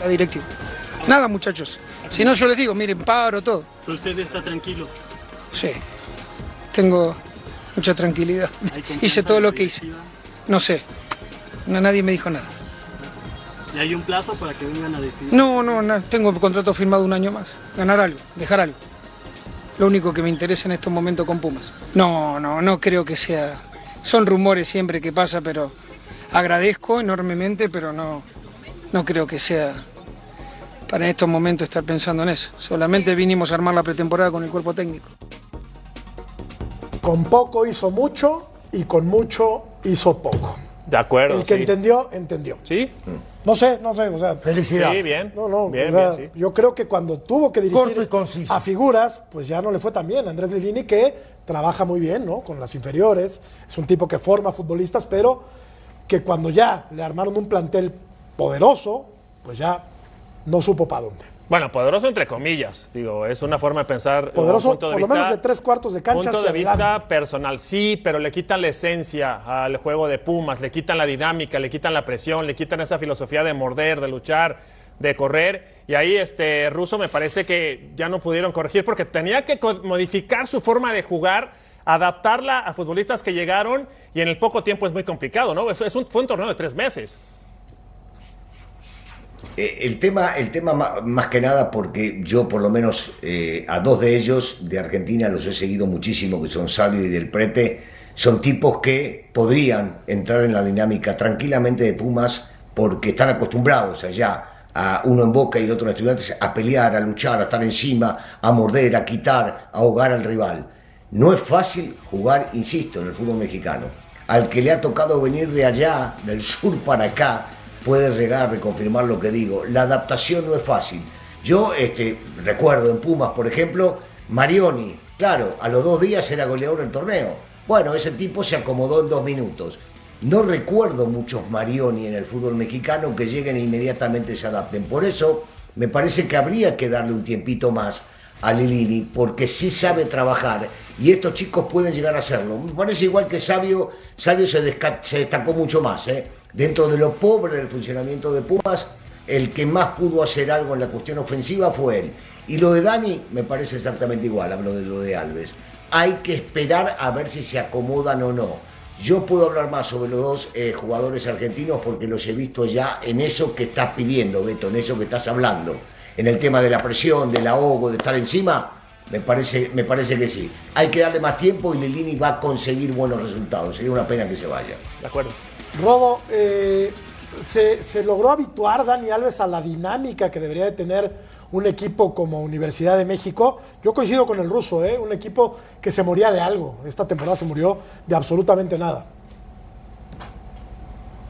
La directiva. Nada, muchachos. Si no, yo les digo, miren, paro todo. ¿Usted está tranquilo? Sí. Tengo mucha tranquilidad. ¿Hay confianza Hice todo lo que hice. No sé. No, nadie me dijo nada. ¿Y hay un plazo para que vengan a decidir? No, no, no. Tengo contrato firmado un año más. Ganar algo, dejar algo. Lo único que me interesa en estos momentos con Pumas. No, no, no creo que sea. Son rumores siempre que pasa, pero agradezco enormemente, pero no, no creo que sea para en estos momentos estar pensando en eso. Solamente vinimos a armar la pretemporada con el cuerpo técnico. con poco hizo mucho y con mucho hizo poco. De acuerdo. El que sí. entendió, entendió. Sí. No sé, no sé, o sea. Felicidad. Sí, bien. No, no, Bien, o sea, bien, sí. yo creo que cuando tuvo que dirigir Corto y conciso. a figuras, pues ya no le fue tan bien. Andrés Lilini que trabaja muy bien, ¿no? Con las inferiores, es un tipo que forma futbolistas, pero que cuando ya le armaron un plantel poderoso, pues ya no supo para dónde. Bueno, poderoso entre comillas. Digo, es una forma de pensar. Poderoso, un punto de por lo menos de tres cuartos de cancha Punto de vista adelante. personal, sí, pero le quitan la esencia al juego de Pumas, le quitan la dinámica, le quitan la presión, le quitan esa filosofía de morder, de luchar, de correr. Y ahí, este, Russo me parece que ya no pudieron corregir porque tenía que modificar su forma de jugar, adaptarla a futbolistas que llegaron y en el poco tiempo es muy complicado, ¿no? Es, es un, fue un torneo de tres meses. Eh, El tema, el tema ma- más que nada porque yo por lo menos eh, a dos de ellos de Argentina los he seguido muchísimo, que son Salvio y Del Prete, son tipos que podrían entrar en la dinámica tranquilamente de Pumas porque están acostumbrados allá a uno en Boca y otro en Estudiantes a pelear, a luchar, a estar encima, a morder, a quitar, a ahogar al rival. No es fácil jugar, insisto, en el fútbol mexicano. Al que le ha tocado venir de allá, del sur para acá, puede llegar a reconfirmar lo que digo. La adaptación no es fácil. Yo este, recuerdo en Pumas, por ejemplo, Marioni, claro, a los dos días era goleador del torneo. Bueno, ese tipo se acomodó en dos minutos. No recuerdo muchos Marioni en el fútbol mexicano que lleguen e inmediatamente se adapten. Por eso me parece que habría que darle un tiempito más a Lilini, porque sí sabe trabajar y estos chicos pueden llegar a hacerlo. Me parece igual que Sabio, Sabio se, se destacó mucho más. ¿eh? Dentro de lo pobre del funcionamiento de Pumas, el que más pudo hacer algo en la cuestión ofensiva fue él. Y lo de Dani me parece exactamente igual, hablo de lo de Alves. Hay que esperar a ver si se acomodan o no. Yo puedo hablar más sobre los dos eh, jugadores argentinos porque los he visto ya en eso que estás pidiendo, Beto, en eso que estás hablando. En el tema de la presión, del ahogo, de estar encima, me parece, me parece que sí. Hay que darle más tiempo y Lilini va a conseguir buenos resultados. Sería una pena que se vaya. De acuerdo. Rodo, eh, ¿se, se logró habituar Dani Alves a la dinámica que debería de tener un equipo como Universidad de México? Yo coincido con el ruso, ¿eh? un equipo que se moría de algo. Esta temporada se murió de absolutamente nada.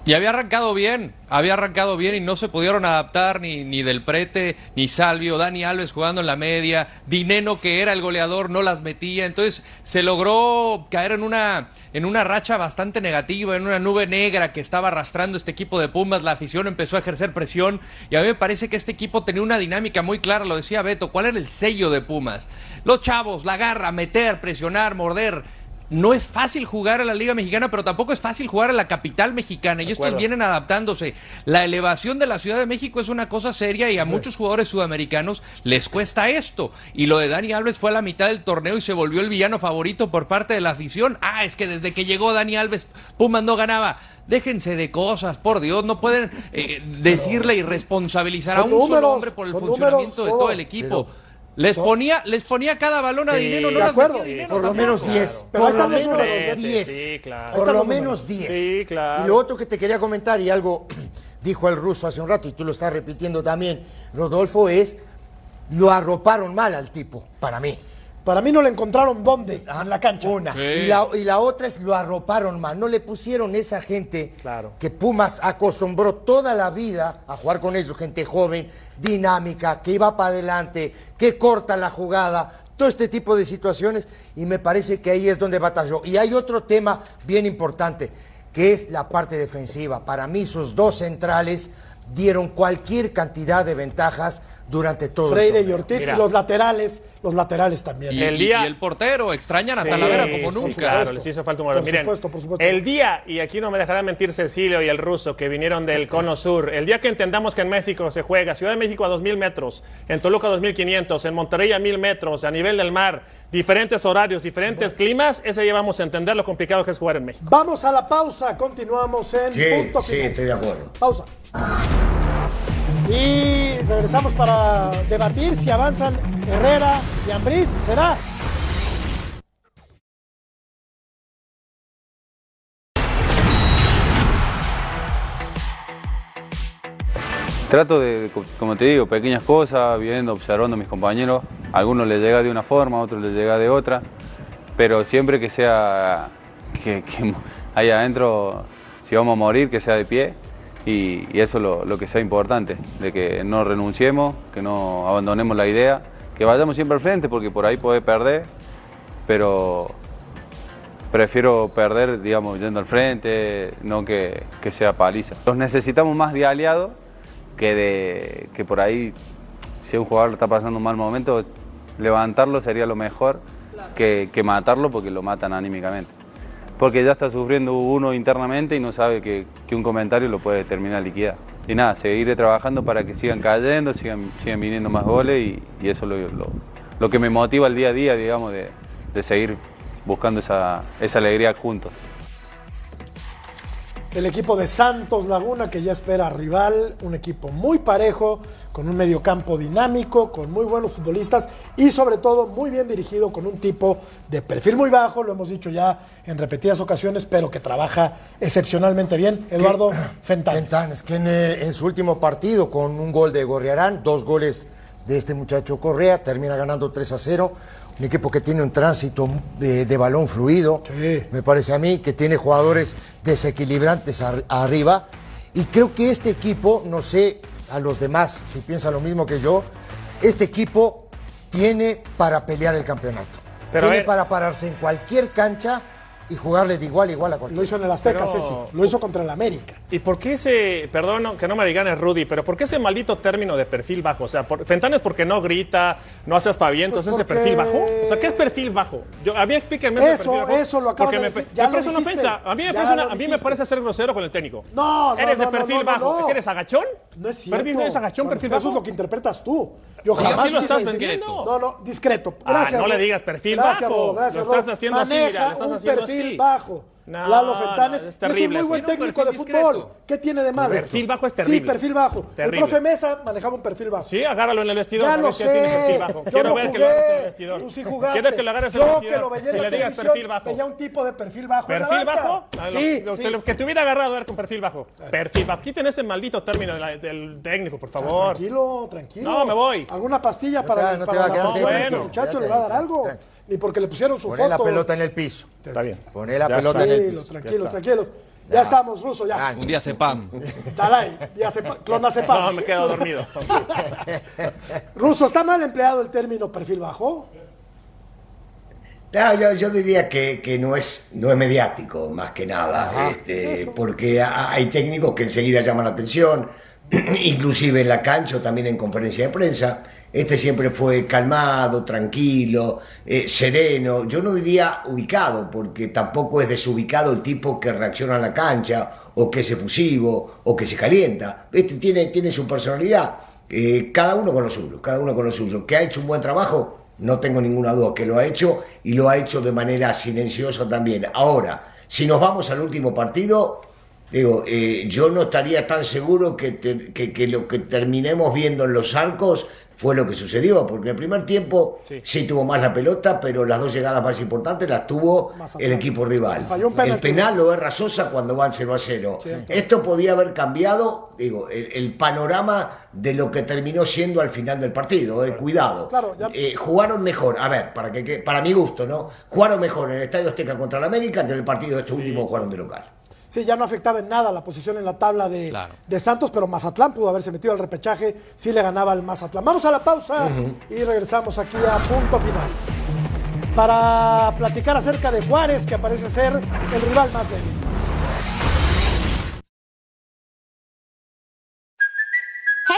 Y había arrancado bien, había arrancado bien y no se pudieron adaptar ni, ni Del Prete, ni Salvio, Dani Alves jugando en la media, Dineno que era el goleador no las metía, entonces se logró caer en una, en una racha bastante negativa, en una nube negra que estaba arrastrando este equipo de Pumas, la afición empezó a ejercer presión y a mí me parece que este equipo tenía una dinámica muy clara, lo decía Beto, ¿cuál era el sello de Pumas? Los chavos, la garra, meter, presionar, morder, no es fácil jugar en la Liga Mexicana, pero tampoco es fácil jugar en la capital mexicana. Y estos vienen adaptándose. La elevación de la Ciudad de México es una cosa seria y a muchos jugadores sudamericanos les cuesta esto. Y lo de Dani Alves fue a la mitad del torneo y se volvió el villano favorito por parte de la afición. Ah, es que desde que llegó Dani Alves, Pumas no ganaba. Déjense de cosas, por Dios, no pueden eh, decirle y responsabilizar a un solo hombre por el funcionamiento números, de todo, todo el equipo. pero les ponía, les ponía cada balón a Sí, dinero, no de las acuerdo, dinero Por lo menos 10. Pero ahí Por lo menos números, 10. Sí, claro. Por lo los menos números. 10. Sí, claro. Y lo otro que te quería comentar, y algo dijo el ruso hace un rato, y tú lo estás repitiendo también, Rodolfo, es lo arroparon mal al tipo, para mí. Para mí no le encontraron dónde en la cancha. Una. Sí. Y, la, y la otra es lo arroparon mal. No le pusieron esa gente Claro. que Pumas acostumbró toda la vida a jugar con ellos, gente joven, dinámica, que iba para adelante, que corta la jugada, todo este tipo de situaciones. Y me parece que ahí es donde batalló. Y hay otro tema bien importante, que es la parte defensiva. Para mí, sus dos centrales dieron cualquier cantidad de ventajas durante todo Freire el y. Ortiz Mira. y los laterales, los laterales también. Y, El día- y el portero, extrañan a Sí, Talavera como sí, nunca. claro, les hizo falta un Por gol. Miren, supuesto, por supuesto. el día, y aquí no me dejará mentir Cecilio y el ruso que vinieron del cono sur, el día que entendamos que en México se juega, Ciudad de México a 2.000 metros, en Toluca a 2.500, en Monterrey a 1.000 metros, a nivel del mar, diferentes horarios, diferentes climas, ese día vamos a entender lo complicado que es jugar en México. Vamos a la pausa, continuamos en Sí, punto sí, final. estoy de acuerdo. Pausa. Y regresamos para debatir si avanzan Herrera y Ambriz. ¿Será? Trato de, co- como te digo, pequeñas cosas, viendo, observando a mis compañeros. A algunos les llega de una forma, a otros les llega de otra, pero siempre que sea que, que ahí adentro si vamos a morir, que sea de pie. Y, y eso es lo, lo que sea importante, de que no renunciemos, que no abandonemos la idea, que vayamos siempre al frente, porque por ahí puede perder, pero prefiero perder, digamos, yendo al frente, no que, que sea paliza. Los necesitamos más de aliado que de que por ahí, si un jugador está pasando un mal momento, levantarlo sería lo mejor que, que matarlo porque lo matan anímicamente. Porque ya está sufriendo uno internamente y no sabe que, que un comentario lo puede terminar liquidar. Y nada, seguiré trabajando para que sigan cayendo, sigan, sigan viniendo más goles y, eso es lo, lo, lo que me motiva el día a día, digamos, de, de seguir buscando esa, esa alegría juntos. El equipo de Santos Laguna que ya espera rival, un equipo muy parejo, con un mediocampo dinámico, con muy buenos futbolistas y sobre todo muy bien dirigido con un tipo de perfil muy bajo, lo hemos dicho ya en repetidas ocasiones, pero que trabaja excepcionalmente bien. Eduardo Fentanes. Fentanes, que en, eh, en su último partido con un gol de Gorriarán, dos goles de este muchacho Correa, termina ganando 3 a 0. Un equipo que tiene un tránsito de, de balón fluido, me parece a mí, que tiene jugadores desequilibrantes ar- arriba. Y creo que este equipo, no sé a los demás si piensan lo mismo que yo, este equipo tiene para pelear el campeonato. Pero tiene para pararse en cualquier cancha y jugarle de igual a igual a cualquiera. Lo hizo en el Azteca, Pero- Ceci. Lo hizo contra el América. ¿Y por qué ese, perdón no- que no me digan es Rudy, pero por qué ese maldito término de perfil bajo? O sea, por, Fentanes porque no grita, no hace aspavientos, Pues ese porque- perfil bajo. O sea, ¿qué es perfil bajo? Yo, a mí explíquenme ese Eso, perfil bajo. eso lo acabas porque de me, decir, me ya lo parece una ofensa. A mí me, parece, una- a mí me parece ser grosero con el técnico. No, no, ¿Eres no, de no, perfil no, no, bajo? no. ¿Que ¿Eres agachón? No es cierto. ¿Perfil es agachón, Bueno, perfil Eso bajo? es lo que interpretas tú. Yo Pues jamás así lo estás vendiendo. No, no, discreto. Ah, Gracias. no le digas perfil bajo. Gracias, Lo estás haciendo así, mira, lo estás haciendo perfil bajo. No, Lalo no, Fentanes es es, un terrible muy buen técnico de fútbol. ¿Qué tiene de malo? Perfil bajo es Sí, terrible. perfil bajo. Terrible. El profe Mesa manejaba un perfil bajo. Sí, agárralo en el vestidor. Ya lo si él tiene sé. perfil bajo. Yo Quiero ver que lo agarres en el jugué. vestidor. Tú sí jugaste. Quiero que lo agarres en el Yo vestidor. que lo veía en la le digas perfil bajo. veía un tipo de perfil bajo ¿Perfil bajo? Ah, Sí, lo- sí. que, lo- que te hubiera agarrado a ver con perfil bajo. Perfil bajo. Quiten ese maldito término de la- del técnico, por favor. Tranquilo, tranquilo. No, me voy. ¿Alguna pastilla No para, no te va a quedar muchacho? ¿Le va a dar algo? Tranquilo. Ni porque le pusieron su Poné foto. la pelota en el piso. Está bien. Poné la Ya pelota en el piso. tranquilos, Ya está. tranquilos. Ya estamos, Ruso, ya. Un día sepam. Dalai, ya se clonazepam. No, me quedo dormido. Ruso, ¿está mal empleado el término perfil bajo? No, yo, yo diría que, que no, es, no es mediático, más que nada, este, porque ha- hay técnicos que enseguida llaman la atención, inclusive en la cancha o también en conferencia de prensa. Este siempre fue calmado, tranquilo, eh, sereno, yo no diría ubicado, porque tampoco es desubicado el tipo que reacciona en la cancha, o que es efusivo, o que se calienta. Este tiene, tiene su personalidad, eh, cada uno con lo suyo, cada uno con lo suyo. ¿Que ha hecho un buen trabajo? No tengo ninguna duda que lo ha hecho y lo ha hecho de manera silenciosa también. Ahora, si nos vamos al último partido, digo, eh, yo no estaría tan seguro que- que lo que terminemos viendo en los arcos fue lo que sucedió, porque el primer tiempo sí. tuvo más la pelota, pero las dos llegadas más importantes las tuvo el equipo rival. Falló un penalti. el penal lo erra Sosa cuando van 0 a 0. Cierto. Esto podía haber cambiado, digo, el, el panorama de lo que terminó siendo al final del partido. eh, cuidado. Claro, ya- Eh, jugaron mejor, a ver, para que, que- para mi gusto, ¿no? Jugaron mejor en el Estadio Azteca contra el América que en el partido de este último jugaron de local. Sí, ya no afectaba en nada la posición en la tabla de, Claro. de Santos, pero Mazatlán pudo haberse metido al repechaje si le ganaba al Mazatlán. Vamos a la pausa y regresamos aquí a punto final. Para platicar acerca de Juárez, que parece ser el rival más débil.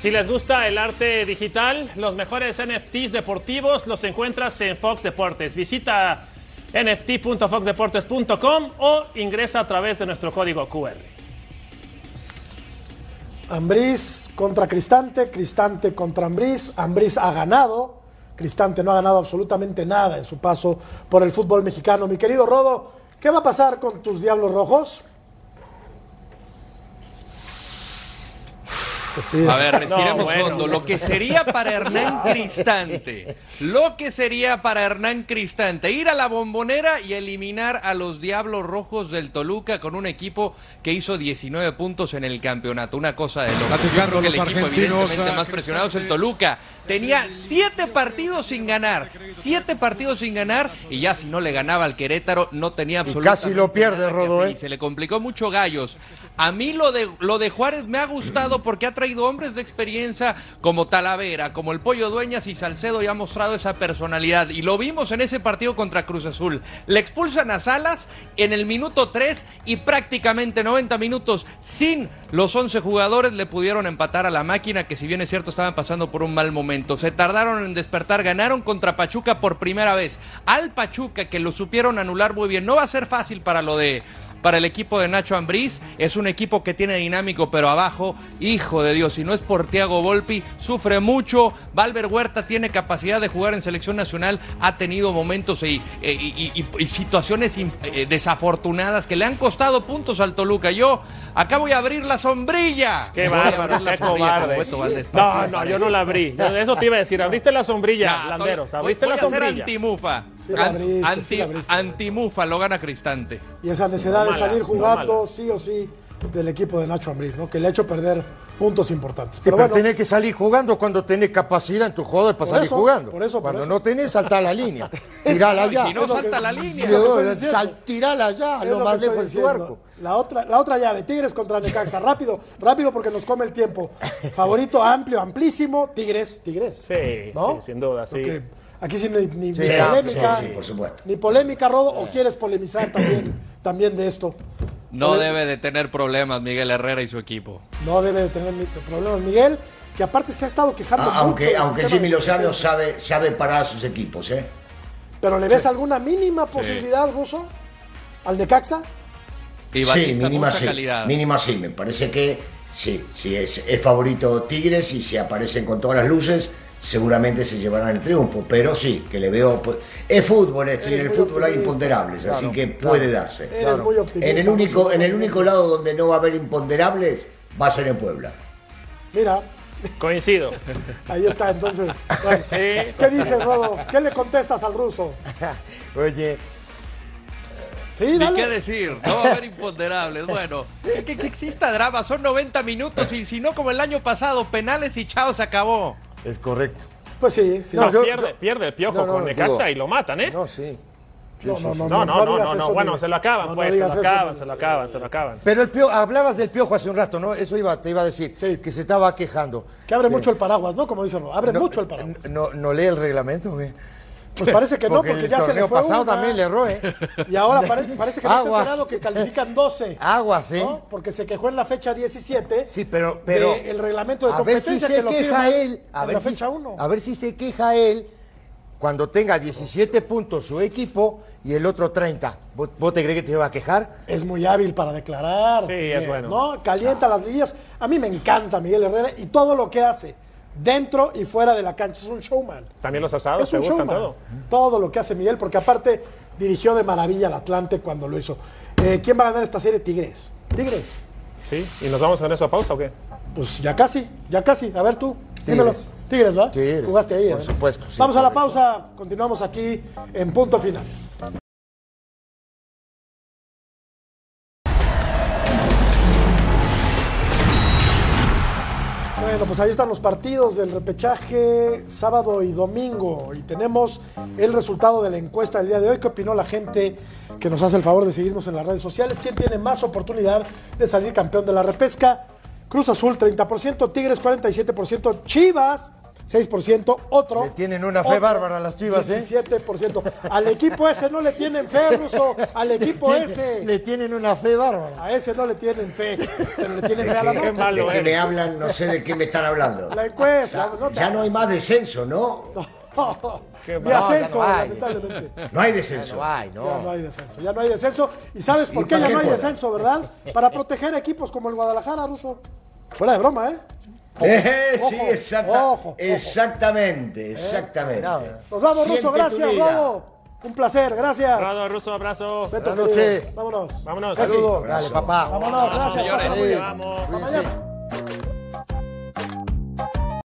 Si les gusta el arte digital, los mejores NFTs deportivos los encuentras en Fox Deportes. Visita nft.foxdeportes.com o ingresa a través de nuestro código QR. Ambriz contra Cristante, Cristante contra Ambriz. Ambriz ha ganado Cristante no ha ganado absolutamente nada en su paso por el fútbol mexicano. Mi querido Rodo, ¿qué va a pasar con tus Diablos Rojos? A ver, respiremos No, bueno. hondo. Lo que sería para Hernán Cristante, lo que sería para Hernán Cristante, ir a la bombonera y eliminar a los Diablos Rojos del Toluca con un equipo que hizo 19 puntos en el campeonato. Una cosa de loco. Yo creo que el los equipo argentinos, evidentemente más presionado es el Toluca. Tenía siete partidos sin ganar, siete partidos sin ganar y ya si no le ganaba al Querétaro no tenía absolutamente casi lo pierde, hacer ¿eh? y Se le complicó mucho Gallos. A mí lo de, lo de Juárez me ha gustado porque ha traído hombres de experiencia como Talavera, como el Pollo Dueñas y Salcedo y ha mostrado esa personalidad. Y lo vimos en ese partido contra Cruz Azul. Le expulsan a Salas en el minuto 3 y prácticamente 90 minutos sin los 11 jugadores le pudieron empatar a la máquina que si bien es cierto estaban pasando por un mal momento. Se tardaron en despertar, ganaron contra Pachuca por primera vez. Al Pachuca que lo supieron anular muy bien. No va a ser fácil para lo de para el equipo de Nacho Ambriz. Es un equipo que tiene dinámico, pero abajo, hijo de Dios, si no es por Tiago Volpi, sufre mucho. Valver Huerta tiene capacidad de jugar en selección nacional, ha tenido momentos y, y- y- y- y situaciones in- eh, desafortunadas que le han costado puntos al Toluca. Yo acá voy a abrir la sombrilla. Qué Voy a bárbaro, la qué cobarde. No, no, yo no la abrí. Eso te iba a decir. Abriste la sombrilla, Ya, Landeros. voy- Abriste voy la a hacer sombrilla. antimufa. Sí la An- abriste, anti- sí la abriste. antimufa, lo gana Cristante. Y esa necesidad de salir jugando sí o sí del equipo de Nacho Ambriz, ¿no? Que le ha hecho perder puntos importantes. Sí, pero pero, bueno, tenés que salir jugando cuando tenés capacidad en tu jugador para salir eso, jugando. por eso, por cuando eso. no tenés, salta a la línea. Tirala Y ya. si no, salta que- la línea. tirala ya, es lo más lejos de tu diciendo. arco. La otra, la otra llave, Tigres contra Necaxa. Rápido, rápido porque nos come el tiempo. Favorito amplio, amplísimo, Tigres, Tigres. Sí, ¿No? sí, sin duda, sí. Porque aquí sí ni, ni- Sí, ni ah, polémica. sí, sí, por supuesto. Ni polémica, Rodo, o quieres polemizar también, también de esto. No debe de tener problemas Miguel Herrera y su equipo. No debe de tener problemas Miguel, que aparte se ha estado quejando A- mucho aunque aunque Jimmy Lozano sabe, sabe parar a sus equipos, ¿eh? Pero ¿le ves alguna mínima posibilidad, Ruso? ¿Al Necaxa? Y sí, mínima sí. calidad. Mínima sí, me parece que sí, sí, es, es favorito Tigres y si aparecen con todas las luces, seguramente se llevarán el triunfo. Pero sí, que le veo. pues, es fútbol esto, y en el fútbol hay imponderables, así que claro. puede darse. Eres muy optimista. En el único, en el único lado donde no va a haber imponderables va a ser en Puebla. Mira, Coincido. ahí está entonces. Bueno. ¿Qué dices, Rodo? ¿Qué le contestas al ruso? Oye, Sí, Ni qué decir, no va a haber imponderables. Bueno, que, que exista drama, son 90 minutos y si no como el año pasado, penales y chao, se acabó. Es correcto. Pues sí, sí. No, No, yo- pierde, yo- pierde el piojo No, no, con Necaxa digo- y lo matan, ¿eh? No, sí. Sí, No, no, no, No, no, no, digas no, no, eso, bueno, se lo acaban, No, no pues, se lo eso, acaban, se lo acaban, se lo acaban. Pero el piojo, hablabas del piojo hace un rato, ¿no? Eso iba, te iba a decir, Sí. que se estaba quejando. Que abre Que mucho el paraguas, ¿no? Como dice Rodo. Abre no- mucho el paraguas. No, no lee el reglamento, güey. Pues parece que no, porque, el ya se le torneo fue pasado una. también le erró, ¿eh? Y ahora pare- parece que no está Aguas. enterado que califican 12. Aguas, ¿eh? ¿no? Porque se quejó en la fecha 17 Sí, pero, pero de el reglamento de a ver si competencia se que lo queja él, a ver la si, fecha 1. a ver si se queja él cuando tenga 17 puntos su equipo y el otro 30. ¿Vos, vos te crees que te va a quejar? Es muy hábil para declarar. Sí, es bueno. ¿no? Calienta las líneas. A mí me encanta Miguel Herrera y todo lo que hace, dentro y fuera de la cancha. Es un showman. También los asados, Es ¿te un gustan showman. todo? Todo lo que hace Miguel, porque aparte dirigió de maravilla al Atlante cuando lo hizo. Eh, ¿Quién va a ganar esta serie? Tigres. Tigres. ¿Sí? ¿Y nos vamos en eso a pausa o qué? Pues ya casi, ya casi. A ver tú, dímelo. Tigres. Tigres, ¿va? Tigres, Jugaste ahí. por ¿eh? supuesto, sí, Vamos a la pausa, continuamos aquí en punto final. Bueno, pues ahí están los partidos del repechaje sábado y domingo. Y tenemos el resultado de la encuesta del día de hoy. ¿Qué opinó la gente que nos hace el favor de seguirnos en las redes sociales? ¿Quién tiene más oportunidad de salir campeón de la repesca? Cruz Azul 30%, Tigres 47%, Chivas 6%, otro. Le tienen una fe otro, bárbara a las Chivas, ¿eh? 17%. Al equipo ese no le tienen fe, Ruso. Al equipo ese. Le tienen una fe bárbara. A ese no le tienen fe. Pero le tienen fe a la ¿De Qué nota. malo qué eres. me hablan? No sé de qué me están hablando. La encuesta. la nota. Ya no hay más descenso, ¿no? Qué Ni ascenso, No, ya no hay. lamentablemente. No hay descenso. No hay, no. Ya no hay descenso, ya no hay descenso. ¿Y sabes por ¿Y qué ya qué no hay descenso, verdad? Para proteger equipos como el Guadalajara, Ruso. Fuera de broma, ¿eh? Eh, Ojo, sí, ojo, exacta- ojo, ojo. exactamente, exactamente. Nos vamos, Siente Ruso, gracias. Rodo. Un placer, gracias. Rodo, Ruso, abrazo. Beto, Buenas noches. Vámonos. Vámonos. Saludos. Dale, papá. Vámonos, gracias. señores. pásala muy bien. Vamos. Hasta mañana.